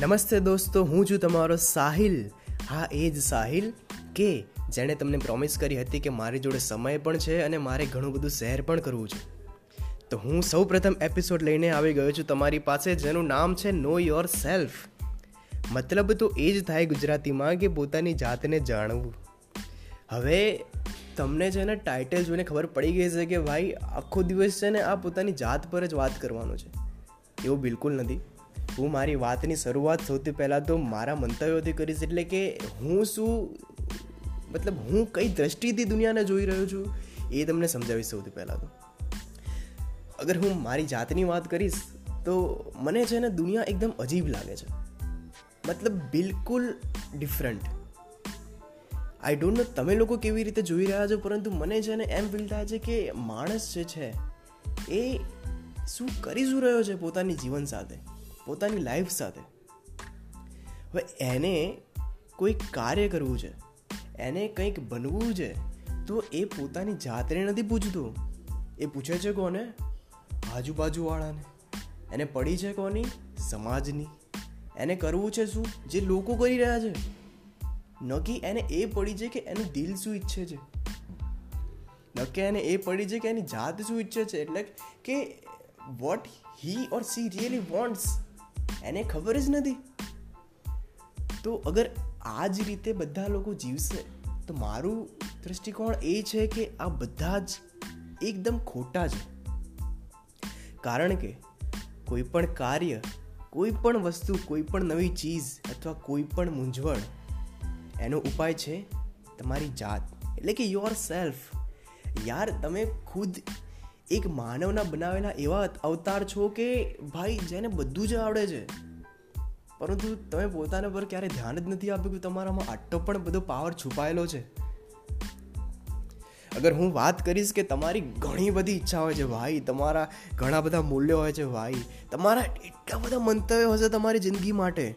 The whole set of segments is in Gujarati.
નમસ્તે દોસ્તો, હું છું તમારો સાહિલ. હા, એ જ સાહિલ, કે જેણે તમને પ્રોમિસ કરી હતી કે મારી જોડે સમય પણ છે અને મારે ઘણું બધું શેર પણ કરવું છે. તો હું સૌ પ્રથમ એપિસોડ લઈને આવી ગયો છું તમારી પાસે, જેનું નામ છે નો યોર સેલ્ફ મતલબ તો એ જ થાય ગુજરાતીમાં કે પોતાની જાતને જાણવું. હવે, તમને છે ને ટાઇટલ જોઈને ખબર પડી ગઈ છે કે ભાઈ, આખો દિવસ છે ને આ પોતાની જાત પર જ વાત કરવાનો છે. એવું બિલકુલ નથી. હું મારી વાતની શરૂઆત સૌથી પહેલાં તો મારા મંતવ્યોથી કરીશ એટલે કે હું શું, મતલબ હું કઈ દ્રષ્ટિથી દુનિયાને જોઈ રહ્યો છું એ તમને સમજાવીશ સૌથી પહેલાં તો. અગર હું મારી જાતની વાત કરીશ તો મને છે ને દુનિયા એકદમ અજીબ લાગે છે. મતલબ બિલકુલ ડિફરન્ટ આઈ ડોન્ટ નો તમે લોકો કેવી રીતે જોઈ રહ્યા છો, પરંતુ મને છે ને એમ ફીલ થાય છે કે માણસ જે છે એ શું કરી શું રહ્યો છે પોતાની જીવન સાથે? પોતાની લાઈફ સાથે. હવે એને કોઈ કાર્ય કરવું છે, એને કંઈક બનવું છે, તો એ પોતાની જાતને નથી પૂછતો. એ પૂછે છે કોને? આજુબાજુવાળાને. એને પડી છે કોની? સમાજની. એને કરવું છે શું? જે લોકો કરી રહ્યા છે. નક્કી એને એ પડી છે કે એનું દિલ શું ઈચ્છે છે. નક્કી એને એ પડી છે કે એની જાત શું ઈચ્છે છે. એટલે કે what he or she really wants એને ખબર જ નથી. તો અગર આ જ રીતે બધા લોકો જીવશે, તો મારું દૃષ્ટિકોણ એ છે કે આ બધા જ એકદમ ખોટા છે. કારણ કે કોઈ પણ કાર્ય, કોઈ પણ વસ્તુ, કોઈ પણ નવી ચીજ અથવા કોઈ પણ મૂંઝવણ, એનો ઉપાય છે તમારી જાત. એટલે કે યોર સેલ્ફ યાર, તમે ખુદ એક માનવના બનાવેલા એવા અવતાર છો કે ભાઈ જેને બધું જ આવડે છે. પરંતુ તમે પોતાના પર ક્યારે ધ્યાન જ નથી આપ્યું કે તમારામાં આટલો પણ બધો પાવર છુપાયેલો છે? અગર હું વાત કરીશ કે તમારી ઘણી બધી ઈચ્છા હોય છે, ભાઈ, તમારા ઘણા બધા મૂલ્યો હોય છે, ભાઈ, તમારા એટલા બધા મંતવ્યો હશે તમારી જિંદગી માટે.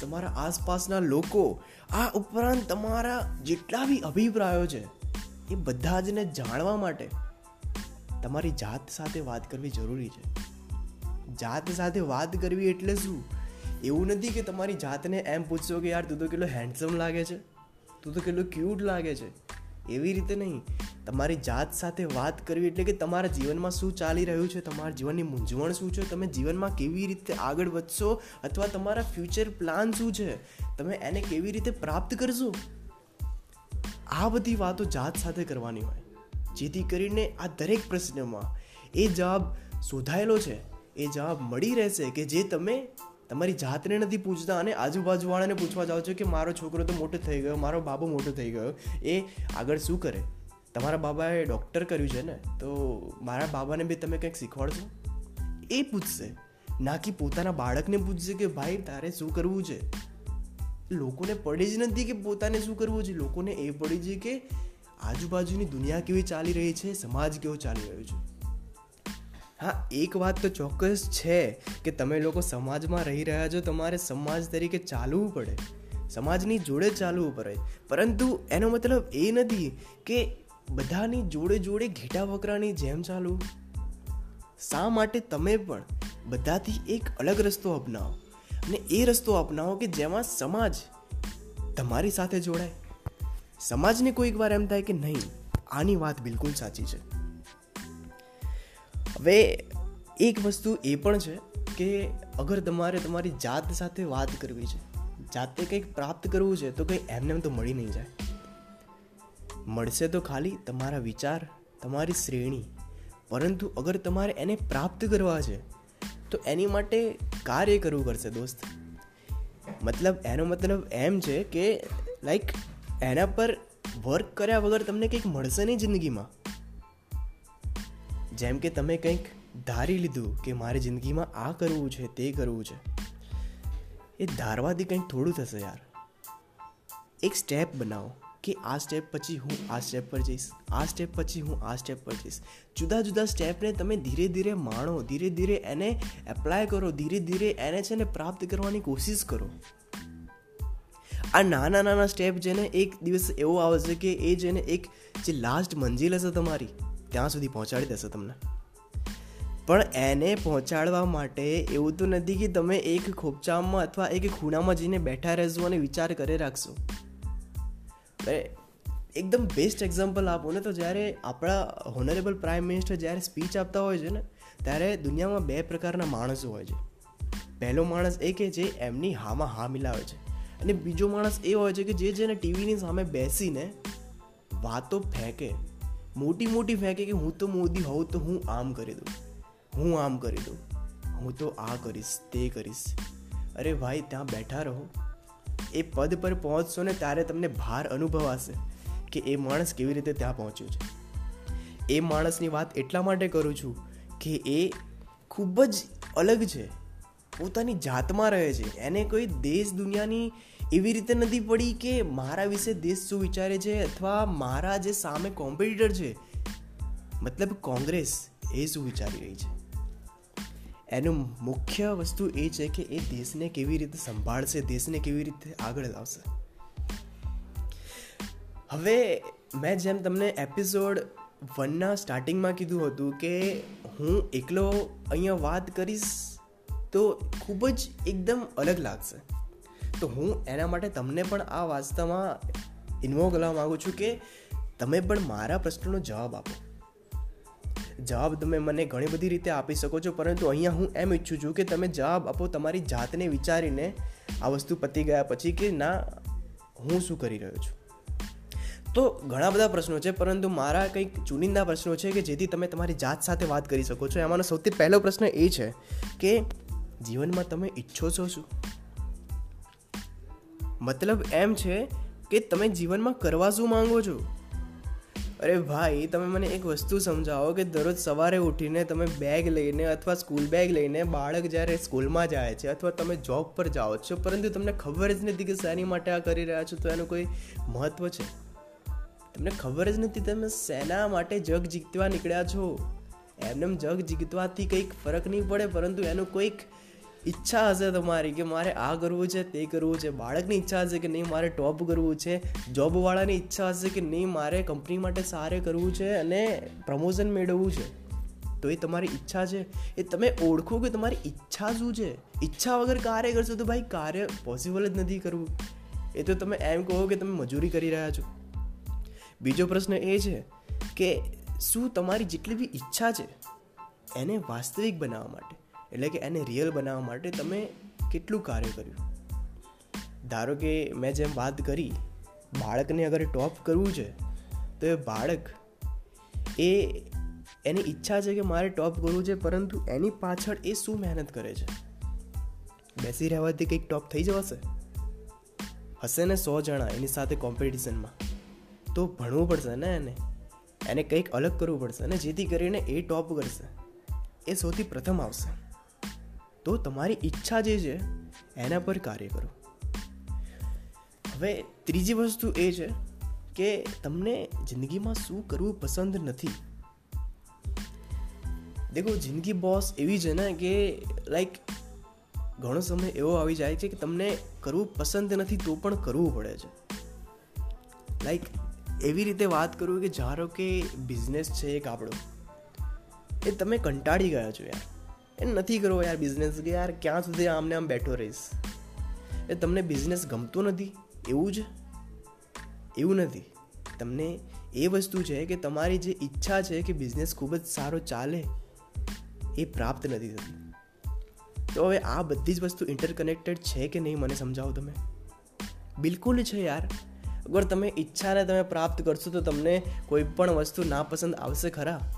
તમારા આસપાસના લોકો આ ઉપરાંત તમારા જેટલા બી અભિપ્રાયો છે, એ બધા જને જાણવા માટે. તમારી જાત સાથે વાત કરવી જરૂરી છે. જાત સાથે વાત કરવી એટલે શું? એવું નથી કે તમારી જાતને એમ પૂછશો કે યાર તું તો કેટલો હેન્ડસમ લાગે છે. તું તો કેટલો ક્યુટ લાગે છે. એવી રીતે નહીં. તમારી જાત સાથે વાત કરવી એટલે કે તમારા જીવનમાં શું ચાલી રહ્યું છે, તમારા જીવનની મૂંઝવણ શું છે, તમે જીવનમાં કેવી રીતે આગળ વધશો અથવા તમારા ફ્યુચર પ્લાન શું છે, તમે એને કેવી રીતે પ્રાપ્ત કરશો? આ બધી વાતો જાત સાથે કરવાની હોય. જેથી કરીને આ દરેક પ્રશ્નમાં એ જવાબ શોધાયેલો છે, એ જવાબ મળી રહેશે કે જે તમે તમારી જાતને નથી પૂછતા અને આજુબાજુવાળાને પૂછવા જાઓ છો કે મારો છોકરો તો મોટો થઈ ગયો, મારો બાબો મોટો થઈ ગયો, એ આગળ શું કરે? તમારા બાબાએ ડૉક્ટર કર્યું છે ને, તો મારા બાબાને બી તમે કંઈક શીખવાડશો? એ પૂછશે. ના કે પોતાના બાળકને પૂછશે કે ભાઈ તારે શું કરવું છે? લોકોને પડે જ નથી કે પોતાને શું કરવું છે? લોકોને એ પડી છે કે આજુબાજુની દુનિયા કેવી ચાલી રહી છે, સમાજ કેવો ચાલી રહ્યો છે? હા, એક વાત તો ચોક્કસ છે કે તમે લોકો સમાજમાં રહી રહ્યા છો, તમારે સમાજ તરીકે ચાલવું પડે. સમાજની જોડે ચાલવું પડે. પરંતુ એનો મતલબ એ નથી કે બધાની જોડે જોડે ઘેટા વકરાની જેમ ચાલવું. શા માટે તમે પણ બધાથી એક અલગ રસ્તો અપનાવો? અને એ રસ્તો અપનાવો કે જેમાં સમાજ તમારી સાથે જોડાય. સમાજને કોઈક વાર એમ થાય કે નહીં, આની વાત બિલકુલ સાચી છે. હવે એક વસ્તુ એ પણ છે કે અગર તમારે તમારી જાત સાથે વાત કરવી છે, જાતે કંઈક પ્રાપ્ત કરવું છે, તો કંઈ એમને એમ તો મળી નહીં જાય. મળશે તો ખાલી તમારા વિચાર, તમારી શ્રેણી. પરંતુ અગર તમારે એને પ્રાપ્ત કરવા છે, તો એની માટે કાર્ય કરવું પડશે, દોસ્ત. મતલબ, એનો મતલબ એમ છે કે લાઈક એના પર વર્ક કર્યા વગર તમને કંઈક મળશે નહીં જિંદગીમાં. જેમ કે તમે કંઈક ધારી લીધું કે મારે જિંદગીમાં આ કરવું છે, તે કરવું છે. એ ધારવાથી કંઈક થોડું થશે યાર. એક સ્ટેપ બનાવો કે આ સ્ટેપ પછી હું આ સ્ટેપ પર જઈશ, આ સ્ટેપ પછી હું આ સ્ટેપ પર જઈશ. જુદા જુદા સ્ટેપને તમે ધીરે ધીરે માણો, ધીરે ધીરે એને એપ્લાય કરો, ધીરે ધીરે એને છે ને પ્રાપ્ત કરવાની કોશિશ કરો. આ નાના નાના સ્ટેપ જેને એક દિવસ એવો આવશે કે એ જેને એક જે લાસ્ટ મંજિલ હશે તમારી, ત્યાં સુધી પહોંચાડી દેશે તમને. પણ એને પહોંચાડવા માટે એવું તો નથી કે તમે એક ખોપચામાં અથવા એક ખૂણામાં જઈને બેઠા રહેશો અને વિચાર કરી રાખશો. એકદમ બેસ્ટ એક્ઝામ્પલ આપો ને તો જ્યારે આપણા હોનરેબલ પ્રાઇમ મિનિસ્ટર જ્યારે સ્પીચ આપતા હોય છે ને, ત્યારે દુનિયામાં બે પ્રકારના માણસો હોય છે. પહેલો માણસ એ કે જે એમની હામાં હા મિલાવે છે. અને બીજો માણસ એ હોય છે કે જે જેને ટીવીની સામે બેસીને વાતો ફેંકે, મોટી મોટી ફેંકે કે હું તો મોદી હોઉં તો હું આમ કરી દઉં, હું આમ કરી દઉં, હું તો આ કરીશ, તે કરીશ. અરે ભાઈ, ત્યાં બેઠા રહો. એ પદ પર પહોંચશો ને ત્યારે તમને ભાર અનુભવાશે કે એ માણસ કેવી રીતે ત્યાં પહોંચ્યો છે. એ માણસની વાત એટલા માટે કરું છું કે એ ખૂબ જ અલગ છે. પોતાની જાતમાં રહે છે. એને કોઈ દેશ દુનિયાની એવી રીતે નથી પડી કે મારા વિશે દેશ શું વિચારે છે અથવા મારા જે સામે કોમ્પિટિટર છે, મતલબ કોંગ્રેસ એ શું વિચારી રહી છે? એનું મુખ્ય વસ્તુ એ છે કે એ દેશને કેવી રીતે સંભાળશે, દેશને કેવી રીતે આગળ લાવશે. હવે મેં જેમ તમને એપિસોડ વનના સ્ટાર્ટિંગમાં કીધું હતું કે હું એકલો અહીંયા વાત કરીશ તો ખૂબ જ એકદમ અલગ લાગશે. તો હું એના માટે તમને પણ આ વાસ્તવમાં ઇન્વોલ્વ કરવા માગું છું કે તમે પણ મારા પ્રશ્નનો જવાબ આપો. જવાબ તમે મને ઘણી બધી રીતે આપી શકો છો, પરંતુ અહીંયા હું એમ ઈચ્છું છું કે તમે જવાબ આપો તમારી જાતને વિચારીને આ વસ્તુ પતી ગયા પછી કે ના, હું શું કરી રહ્યો છું. તો ઘણા બધા પ્રશ્નો છે, પરંતુ મારા કંઈક ચુનિંદા પ્રશ્નો છે કે જેથી તમે તમારી જાત સાથે વાત કરી શકો છો. એમાંનો સૌથી પહેલો પ્રશ્ન એ છે કે જીવનમાં તમે ઈચ્છો છો શું? મતલબ એમ છે કે તમે જીવનમાં કરવા શું માંગો છો? અરે ભાઈ, તમે મને એક વસ્તુ સમજાવો કે દરરોજ સવારે ઉઠીને તમે બેગ લઈને અથવા સ્કૂલ બેગ લઈને બાળક જ્યારે સ્કૂલમાં જાય છે અથવા તમે જોબ પર જાઓ છો, પરંતુ તમને ખબર જ નથી કે શેની માટે આ કરી રહ્યા છો, તો એનું કોઈ મહત્ત્વ છે? તમને ખબર જ નથી તમે શેના માટે જગ જીતવા નીકળ્યા છો? એમને જગ જીતવાથી કંઈક ફરક નહીં પડે, પરંતુ એનું કોઈક ઈચ્છા હશે તમારી કે મારે આ કરવું છે, તે કરવું છે. બાળકની ઈચ્છા હશે કે નહીં, મારે ટોપ કરવું છે. જોબવાળાની ઈચ્છા હશે કે નહીં, મારે કંપની માટે સારે કરવું છે અને પ્રમોશન મેળવવું છે. તો એ તમારી ઈચ્છા છે. એ તમે ઓળખો કે તમારી ઈચ્છા શું છે? ઈચ્છા વગર કાર્ય કરશો તો ભાઈ કાર્ય પોસિબલ જ નથી કરવું. એ તો તમે એમ કહો કે તમે મજૂરી કરી રહ્યા છો. બીજો પ્રશ્ન એ છે કે શું તમારી જેટલી બી ઈચ્છા છે એને વાસ્તવિક બનાવવા માટે? એટલે કે એને રિયલ બનાવવા માટે તમે કેટલું કાર્ય કર્યું? ધારો કે મેં જેમ વાત કરી, બાળકને અગર ટોપ કરવું છે, તો એ બાળક એ એની ઈચ્છા છે કે મારે ટોપ કરવું છે, પરંતુ એની પાછળ એ શું મહેનત કરે છે? બેસી રહેવાથી કંઈક ટોપ થઈ જવાશે? હશે ને સો જણા એની સાથે કોમ્પિટિશનમાં તો ભણવું પડશે ને એને? એને કંઈક અલગ કરવું પડશે ને, જેથી કરીને એ ટોપ કરશે. એ સૌથી પ્રથમ આવશે. તો તમારી ઈચ્છા જે છે, એના પર કાર્ય કરો. હવે ત્રીજી વસ્તુ એ છે કે તમને જિંદગીમાં શું કરવું પસંદ નથી. દેખો, જિંદગી બોસ એવી છે ને કે લાઈક ઘણો સમય એવો આવી જાય છે કે તમને કરવું પસંદ નથી તો પણ કરવું પડે છે. લાઈક એવી રીતે વાત કરું કે ધારો કે બિઝનેસ છે એક આપણો. એ તમે કંટાળી ગયા છો યાર. એ નથી કરવો યાર બિઝનેસ કે યાર ક્યાં સુધી આમને આમ બેઠો રહીશ? એ તમને બિઝનેસ ગમતો નથી, એવું જ? એવું નથી. તમને એ વસ્તુ છે કે તમારી જે ઈચ્છા છે કે બિઝનેસ ખૂબ જ સારો ચાલે, એ પ્રાપ્ત નથી થતી. તો હવે આ બધી જ વસ્તુ ઇન્ટરકનેક્ટેડ છે કે નહીં મને સમજાવો તમે? બિલકુલ છે યાર. અગર તમે ઈચ્છાને તમે પ્રાપ્ત કરશો તો તમને કોઈ પણ વસ્તુ નાપસંદ આવશે ખરા.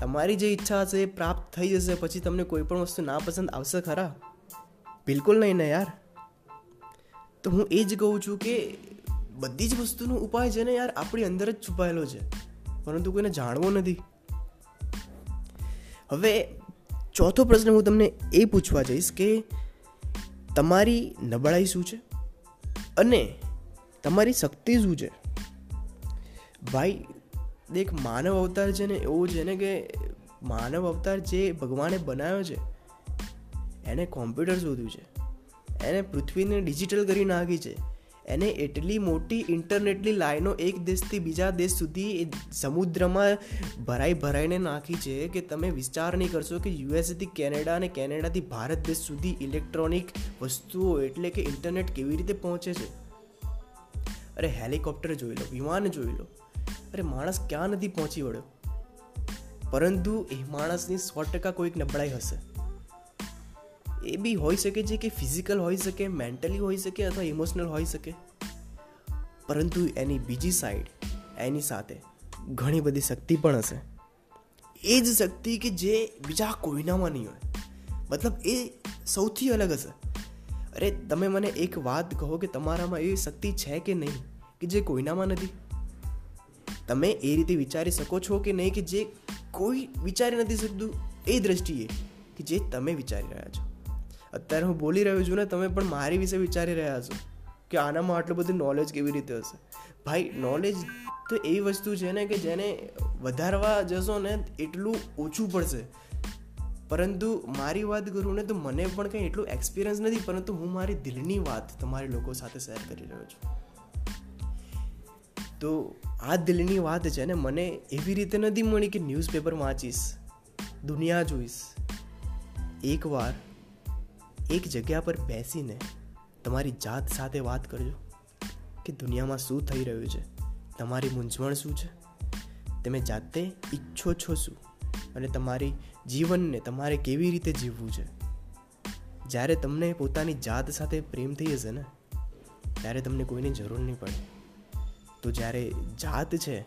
તમારી જે ઈચ્છા હશે એ પ્રાપ્ત થઈ જશે, પછી તમને કોઈ પણ વસ્તુ ના પસંદ આવશે ખરા? બિલકુલ નહીં ને યાર. તો હું એ જ કહું છું કે બધી જ વસ્તુનો ઉપાય છે ને યાર આપણી અંદર જ છુપાયેલો છે, પરંતુ કોઈને જાણવો નથી. હવે ચોથો પ્રશ્ન હું તમને એ પૂછવા જઈશ કે તમારી નબળાઈ શું છે અને તમારી શક્તિ શું છે? ભાઈ, દેખ, માનવ અવતાર છે ને એવું છે ને કે માનવ અવતાર જે ભગવાને બનાવ્યો છે, એને કોમ્પ્યુટર શોધ્યું છે, એને પૃથ્વીને ડિજિટલ કરી નાખી છે, એને એટલી મોટી ઇન્ટરનેટની લાઈનો એક દેશથી બીજા દેશ સુધી એ સમુદ્રમાં ભરાઈ ભરાઈને નાખી છે કે તમે વિચાર નહીં કરશો કે યુએસએથી કેનેડા અને કેનેડાથી ભારત દેશ સુધી ઇલેક્ટ્રોનિક વસ્તુઓ એટલે કે ઇન્ટરનેટ કેવી રીતે પહોંચે છે? અરે હેલિકોપ્ટર જોઈ લો, વિમાન જોઈ લો. અરે માણસ ક્યાં નથી પહોંચી વળ્યો? પરંતુ એ માણસની સો ટકા કોઈક નબળાઈ હશે. એ બી હોઈ શકે છે કે ફિઝિકલ હોઈ શકે, મેન્ટલી હોઈ શકે અથવા ઇમોશનલ હોઈ શકે. પરંતુ એની બીજી સાઈડ, એની સાથે ઘણી બધી શક્તિ પણ હશે. એ જ શક્તિ કે જે બીજા કોઈનામાં નહીં હોય. મતલબ એ સૌથી અલગ હશે. અરે તમે મને એક વાત કહો કે તમારામાં એ શક્તિ છે કે નહીં, કે જે કોઈનામાં નથી? તમે એ રીતે વિચારી શકો છો કે નહીં કે જે કોઈ વિચારી નથી શકતું એ દ્રષ્ટિએ કે જે તમે વિચારી રહ્યા છો. અત્યારે હું બોલી રહ્યો છું ને, તમે પણ મારી વિશે વિચારી રહ્યા છો કે આનામાં આટલું બધું નોલેજ કેવી રીતે હશે? ભાઈ નોલેજ તો એવી વસ્તુ છે ને કે જેને વધારવા જશો ને એટલું ઓછું પડશે. પરંતુ મારી વાત કરું ને, તો મને પણ કંઈ એટલું એક્સપિરિયન્સ નથી, પરંતુ હું મારી દિલની વાત તમારી લોકો સાથે શેર કરી રહ્યો છું. તો આ દિલની વાત છે ને, મને એવી રીતે નથી મળી કે ન્યૂઝપેપર વાંચીશ, દુનિયા જોઈશ. એકવાર એક જગ્યા પર બેસીને તમારી જાત સાથે વાત કરજો કે દુનિયામાં શું થઈ રહ્યું છે, તમારી મૂંઝવણ શું છે, તમે જાતે ઈચ્છો છો શું અને તમારી જીવનને તમારે કેવી રીતે જીવવું છે. જ્યારે તમને પોતાની જાત સાથે પ્રેમ થઈ હશે ને, ત્યારે તમને કોઈની જરૂર નહીં પડે. તો જ્યારે જાત છે,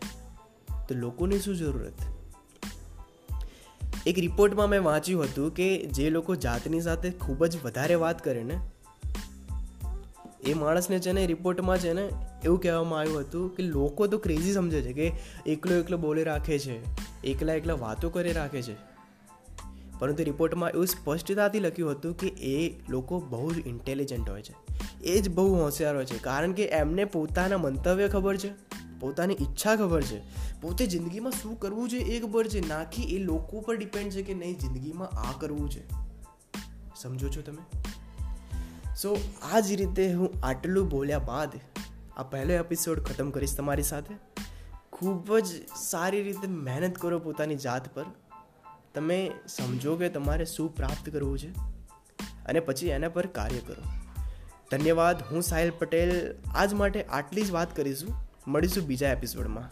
તો લોકોની શું જરૂરત? એક રિપોર્ટમાં મેં વાંચ્યું હતું કે જે લોકો જાતની સાથે ખૂબ જ વધારે વાત કરે ને, એ માણસને છે ને રિપોર્ટમાં છે ને એવું કહેવામાં આવ્યું હતું કે લોકો તો ક્રેઝી સમજે છે કે એકલો એકલો બોલે રાખે છે, એકલા એકલા વાતો કરે રાખે છે. પરંતુ રિપોર્ટમાં એવું સ્પષ્ટતાથી લખ્યું હતું કે એ લોકો બહુ જ ઇન્ટેલિજન્ટ હોય છે. એ જ બહુ હોશિયાર છે. કારણ કે એમને પોતાના મંતવ્ય ખબર છે, પોતાની ઈચ્છા ખબર છે. પોતે જિંદગીમાં શું કરવું છે એ ખબર છે. નાખી એ લોકો પર ડિપેન્ડ છે કે નહીં, જિંદગીમાં આ કરવું છે. સમજો છો તમે? સો આ જ રીતે હું આટલું બોલ્યા બાદ આ પહેલો એપિસોડ ખતમ કરીશ તમારી સાથે. ખૂબ જ સારી રીતે મહેનત કરો પોતાની જાત પર. તમે સમજો કે તમારે શું પ્રાપ્ત કરવું છે અને પછી એના પર કાર્ય કરો. ધન્યવાદ હું સાહિલ પટેલ. આજ માટે આટલી જ વાત કરીશું. મળીશું બીજા એપિસોડમાં